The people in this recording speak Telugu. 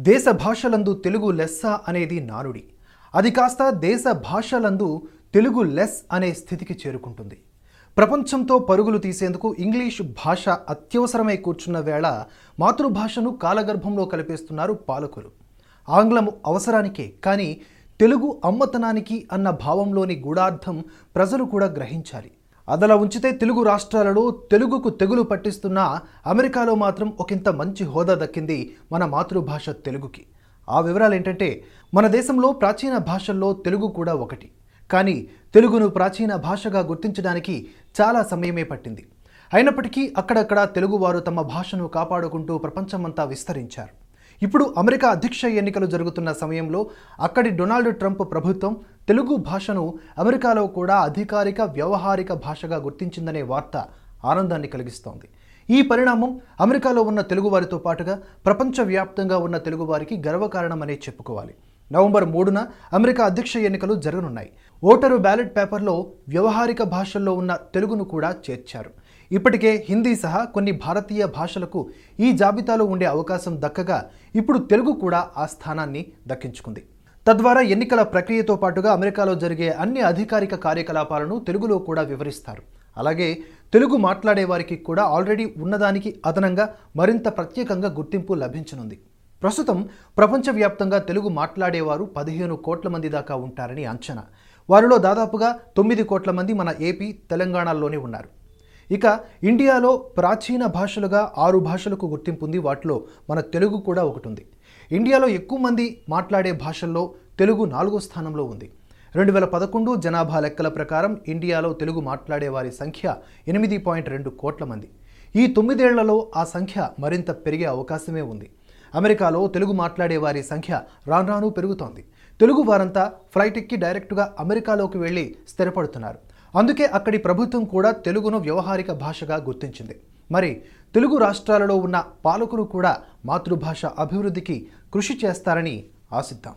దేశ భాషలందు తెలుగు లెస్స అనేది నానుడి. అది కాస్త దేశ భాషలందు తెలుగు లెస్ అనే స్థితికి చేరుకుంటుంది. ప్రపంచంతో పరుగులు తీసేందుకు ఇంగ్లీష్ భాష అత్యవసరమై కూర్చున్న వేళ మాతృభాషను కాలగర్భంలో కలిపేస్తున్నారు పాలకులు. ఆంగ్లము అవసరానికే కానీ తెలుగు అమ్మతనానికి అన్న భావంలోని గూఢార్థం ప్రజలు కూడా గ్రహించాలి. అదలా ఉంచితే తెలుగు రాష్ట్రాలలో తెలుగుకు తెగులు పట్టిస్తున్న అమెరికాలో మాత్రం ఒకంత మంచి హోదా దక్కింది మన మాతృభాష తెలుగుకి. ఆ వివరాలు ఏంటంటే మన దేశంలో ప్రాచీన భాషల్లో తెలుగు కూడా ఒకటి. కానీ తెలుగును ప్రాచీన భాషగా గుర్తించడానికి చాలా సమయమే పట్టింది. అయినప్పటికీ అక్కడక్కడ తెలుగువారు తమ భాషను కాపాడుకుంటూ ప్రపంచమంతా విస్తరించారు. ఇప్పుడు అమెరికా అధ్యక్ష ఎన్నికలు జరుగుతున్న సమయంలో అక్కడి డొనాల్డ్ ట్రంప్ ప్రభుత్వం తెలుగు భాషను అమెరికాలో కూడా అధికారిక వ్యవహారిక భాషగా గుర్తించిందనే వార్త ఆనందాన్ని కలిగిస్తోంది. ఈ పరిణామం అమెరికాలో ఉన్న తెలుగువారితో పాటుగా ప్రపంచవ్యాప్తంగా ఉన్న తెలుగువారికి గర్వకారణమనే చెప్పుకోవాలి. నవంబర్ మూడున అమెరికా అధ్యక్ష ఎన్నికలు జరగనున్నాయి. ఓటరు బ్యాలెట్ పేపర్లో వ్యవహారిక భాషల్లో ఉన్న తెలుగును కూడా చేర్చారు. ఇప్పటికే హిందీ సహా కొన్ని భారతీయ భాషలకు ఈ జాబితాలో ఉండే అవకాశం దక్కగా ఇప్పుడు తెలుగు కూడా ఆ స్థానాన్ని దక్కించుకుంది. తద్వారా ఎన్నికల ప్రక్రియతో పాటుగా అమెరికాలో జరిగే అన్ని అధికారిక కార్యకలాపాలను తెలుగులో కూడా వివరిస్తారు. అలాగే తెలుగు మాట్లాడే వారికి కూడా ఆల్రెడీ ఉన్నదానికి అదనంగా మరింత ప్రత్యేకంగా గుర్తింపు లభించనుంది. ప్రస్తుతం ప్రపంచవ్యాప్తంగా తెలుగు మాట్లాడేవారు పదిహేను కోట్ల మంది దాకా ఉంటారని అంచనా. వారిలో దాదాపుగా తొమ్మిది కోట్ల మంది మన ఏపీ తెలంగాణలోనే ఉన్నారు. ఇక ఇండియాలో ప్రాచీన భాషలుగా ఆరు భాషలకు గుర్తింపు ఉంది. వాటిలో మన తెలుగు కూడా ఒకటి ఉంది. ఇండియాలో ఎక్కువ మంది మాట్లాడే భాషల్లో తెలుగు నాలుగో స్థానంలో ఉంది. రెండు వేల పదకొండు జనాభా లెక్కల ప్రకారం ఇండియాలో తెలుగు మాట్లాడే వారి సంఖ్య ఎనిమిది పాయింట్ రెండు కోట్ల మంది. ఈ తొమ్మిదేళ్ళలో ఆ సంఖ్య మరింత పెరిగే అవకాశమే ఉంది. అమెరికాలో తెలుగు మాట్లాడే వారి సంఖ్య రాను పెరుగుతోంది. తెలుగు వారంతా ఫ్లైట్ ఎక్కి డైరెక్టుగా అమెరికాలోకి వెళ్ళి స్థిరపడుతున్నారు. అందుకే అక్కడి ప్రభుత్వం కూడా తెలుగును వ్యవహారిక భాషగా గుర్తించింది. మరి తెలుగు రాష్ట్రాలలో ఉన్న పాలకులు కూడా మాతృభాష అభివృద్ధికి కృషి చేస్తారని ఆశిద్దాం.